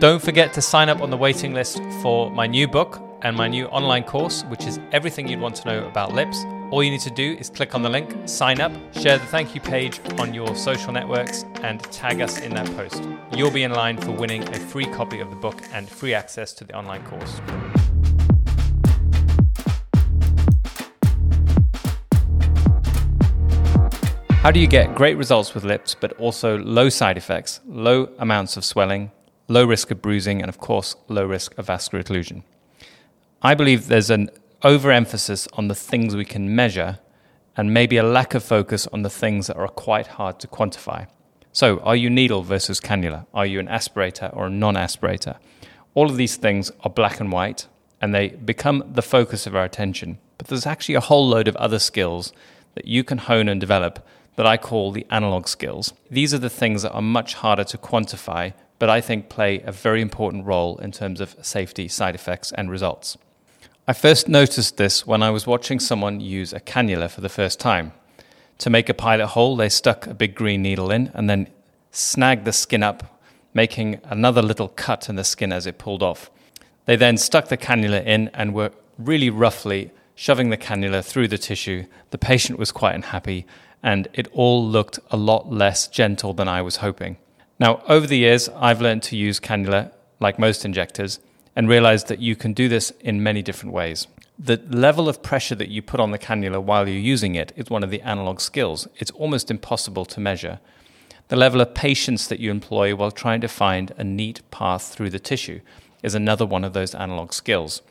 Don't forget to sign up on the waiting list for my new book and my new online course, which is everything you'd want to know about lips. All you need to do is click on the link, sign up, share the thank you page on your social networks, and tag us in that post. You'll be in line for winning a free copy of the book and free access to the online course. How do you get great results with lips, but also low side effects, low amounts of swelling, low risk of bruising, and of course, low risk of vascular occlusion? I believe there's an overemphasis on the things we can measure and maybe a lack of focus on the things that are quite hard to quantify. So, are you needle versus cannula? Are you an aspirator or a non aspirator? All of these things are black and white and they become the focus of our attention. But there's actually a whole load of other skills that you can hone and develop that I call the analog skills. These are the things that are much harder to quantify, but I think play a very important role in terms of safety, side effects, and results. I first noticed this when I was watching someone use a cannula for the first time. To make a pilot hole, they stuck a big green needle in and then snagged the skin up, making another little cut in the skin as it pulled off. They then stuck the cannula in and were really roughly shoving the cannula through the tissue. The patient was quite unhappy and it all looked a lot less gentle than I was hoping. Now, over the years, I've learned to use cannula like most injectors and realized that you can do this in many different ways. The level of pressure that you put on the cannula while you're using it is one of the analog skills. It's almost impossible to measure. The level of patience that you employ while trying to find a neat path through the tissue is another one of those analog skills.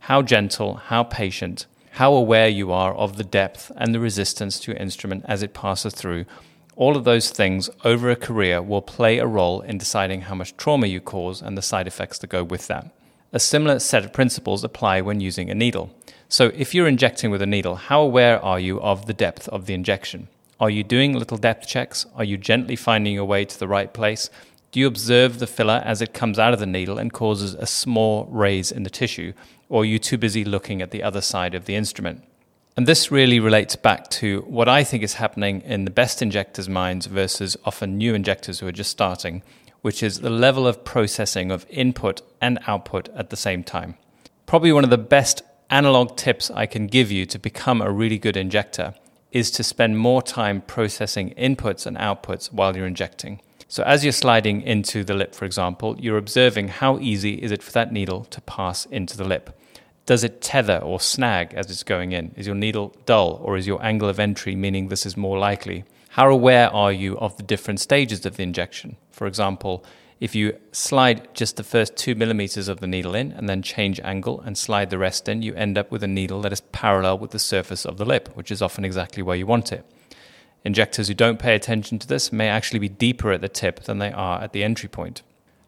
How gentle, how patient, how aware you are of the depth and the resistance to your instrument as it passes through. All of those things over a career will play a role in deciding how much trauma you cause and the side effects that go with that. A similar set of principles apply when using a needle. So, if you're injecting with a needle, how aware are you of the depth of the injection? Are you doing little depth checks? Are you gently finding your way to the right place? Do you observe the filler as it comes out of the needle and causes a small raise in the tissue? Or are you too busy looking at the other side of the instrument? And this really relates back to what I think is happening in the best injectors' minds versus often new injectors who are just starting, which is the level of processing of input and output at the same time. Probably one of the best analog tips I can give you to become a really good injector is to spend more time processing inputs and outputs while you're injecting. So as you're sliding into the lip, for example, you're observing how easy is it for that needle to pass into the lip. Does it tether or snag as it's going in? Is your needle dull or is your angle of entry meaning this is more likely? How aware are you of the different stages of the injection? For example, if you slide just the first two millimeters of the needle in and then change angle and slide the rest in, you end up with a needle that is parallel with the surface of the lip, which is often exactly where you want it. Injectors who don't pay attention to this may actually be deeper at the tip than they are at the entry point.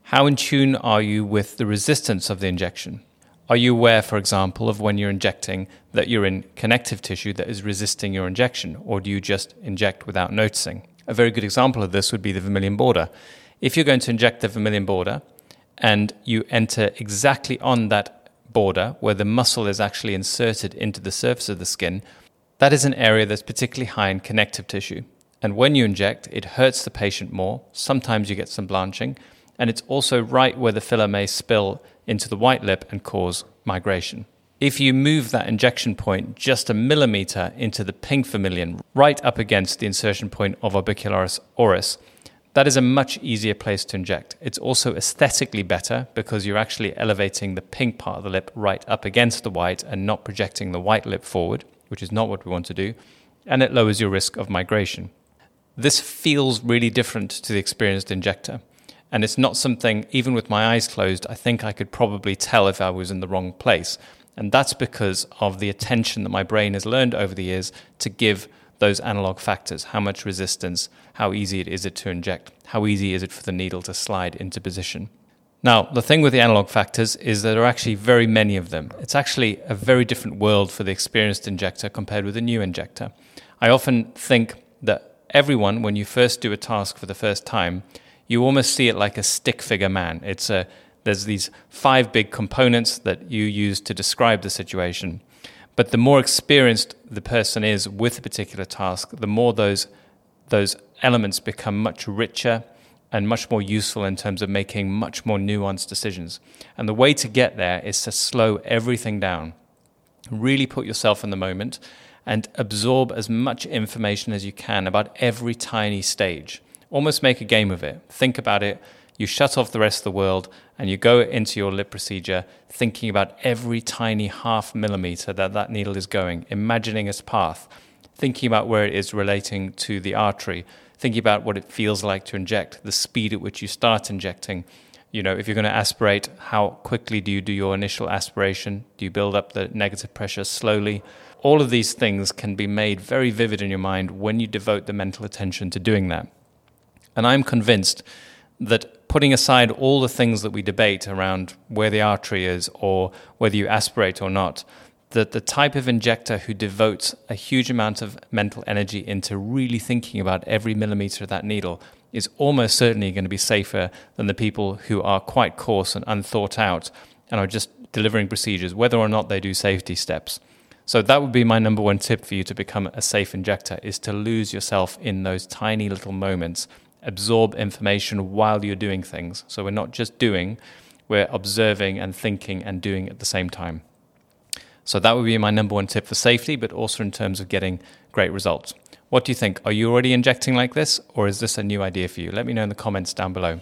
How in tune are you with the resistance of the injection? Are you aware, for example, of when you're injecting that you're in connective tissue that is resisting your injection, or do you just inject without noticing? A very good example of this would be the vermilion border. If you're going to inject the vermilion border and you enter exactly on that border where the muscle is actually inserted into the surface of the skin, that is an area that's particularly high in connective tissue. And when you inject, it hurts the patient more. Sometimes you get some blanching. And it's also right where the filler may spill into the white lip and cause migration. If you move that injection point just a millimeter into the pink vermilion, right up against the insertion point of orbicularis oris, that is a much easier place to inject. It's also aesthetically better because you're actually elevating the pink part of the lip right up against the white and not projecting the white lip forward which is not what we want to do, and it lowers your risk of migration. This feels really different to the experienced injector. And it's not something, even with my eyes closed, I think I could probably tell if I was in the wrong place. And that's because of the attention that my brain has learned over the years to give those analog factors how much resistance, how easy it is it to inject, how easy is it for the needle to slide into position. Now, the thing with the analog factors is that there are actually very many of them. It's actually a very different world for the experienced injector compared with a new injector. I often think that everyone, when you first do a task for the first time, you almost see it like a stick figure man. It's a, there's these five big components that you use to describe the situation. But the more experienced the person is with a particular task, the more those, those elements become much richer and much more useful in terms of making much more nuanced decisions. And the way to get there is to slow everything down. Really put yourself in the moment and absorb as much information as you can about every tiny stage. Almost make a game of it. Think about it. You shut off the rest of the world and you go into your lip procedure thinking about every tiny half millimeter that that needle is going, imagining its path, thinking about where it is relating to the artery, thinking about what it feels like to inject, the speed at which you start injecting. You know, if you're going to aspirate, how quickly do you do your initial aspiration? Do you build up the negative pressure slowly? All of these things can be made very vivid in your mind when you devote the mental attention to doing that. And I'm convinced that putting aside all the things that we debate around where the artery is or whether you aspirate or not, that the type of injector who devotes a huge amount of mental energy into really thinking about every millimeter of that needle is almost certainly going to be safer than the people who are quite coarse and unthought out and are just delivering procedures, whether or not they do safety steps. So that would be my number one tip for you to become a safe injector is to lose yourself in those tiny little moments, absorb information while you're doing things. So we're not just doing, we're observing and thinking and doing at the same time. So that would be my number one tip for safety, but also in terms of getting great results. What do you think? Are you already injecting like this, or is this a new idea for you? Let me know in the comments down below.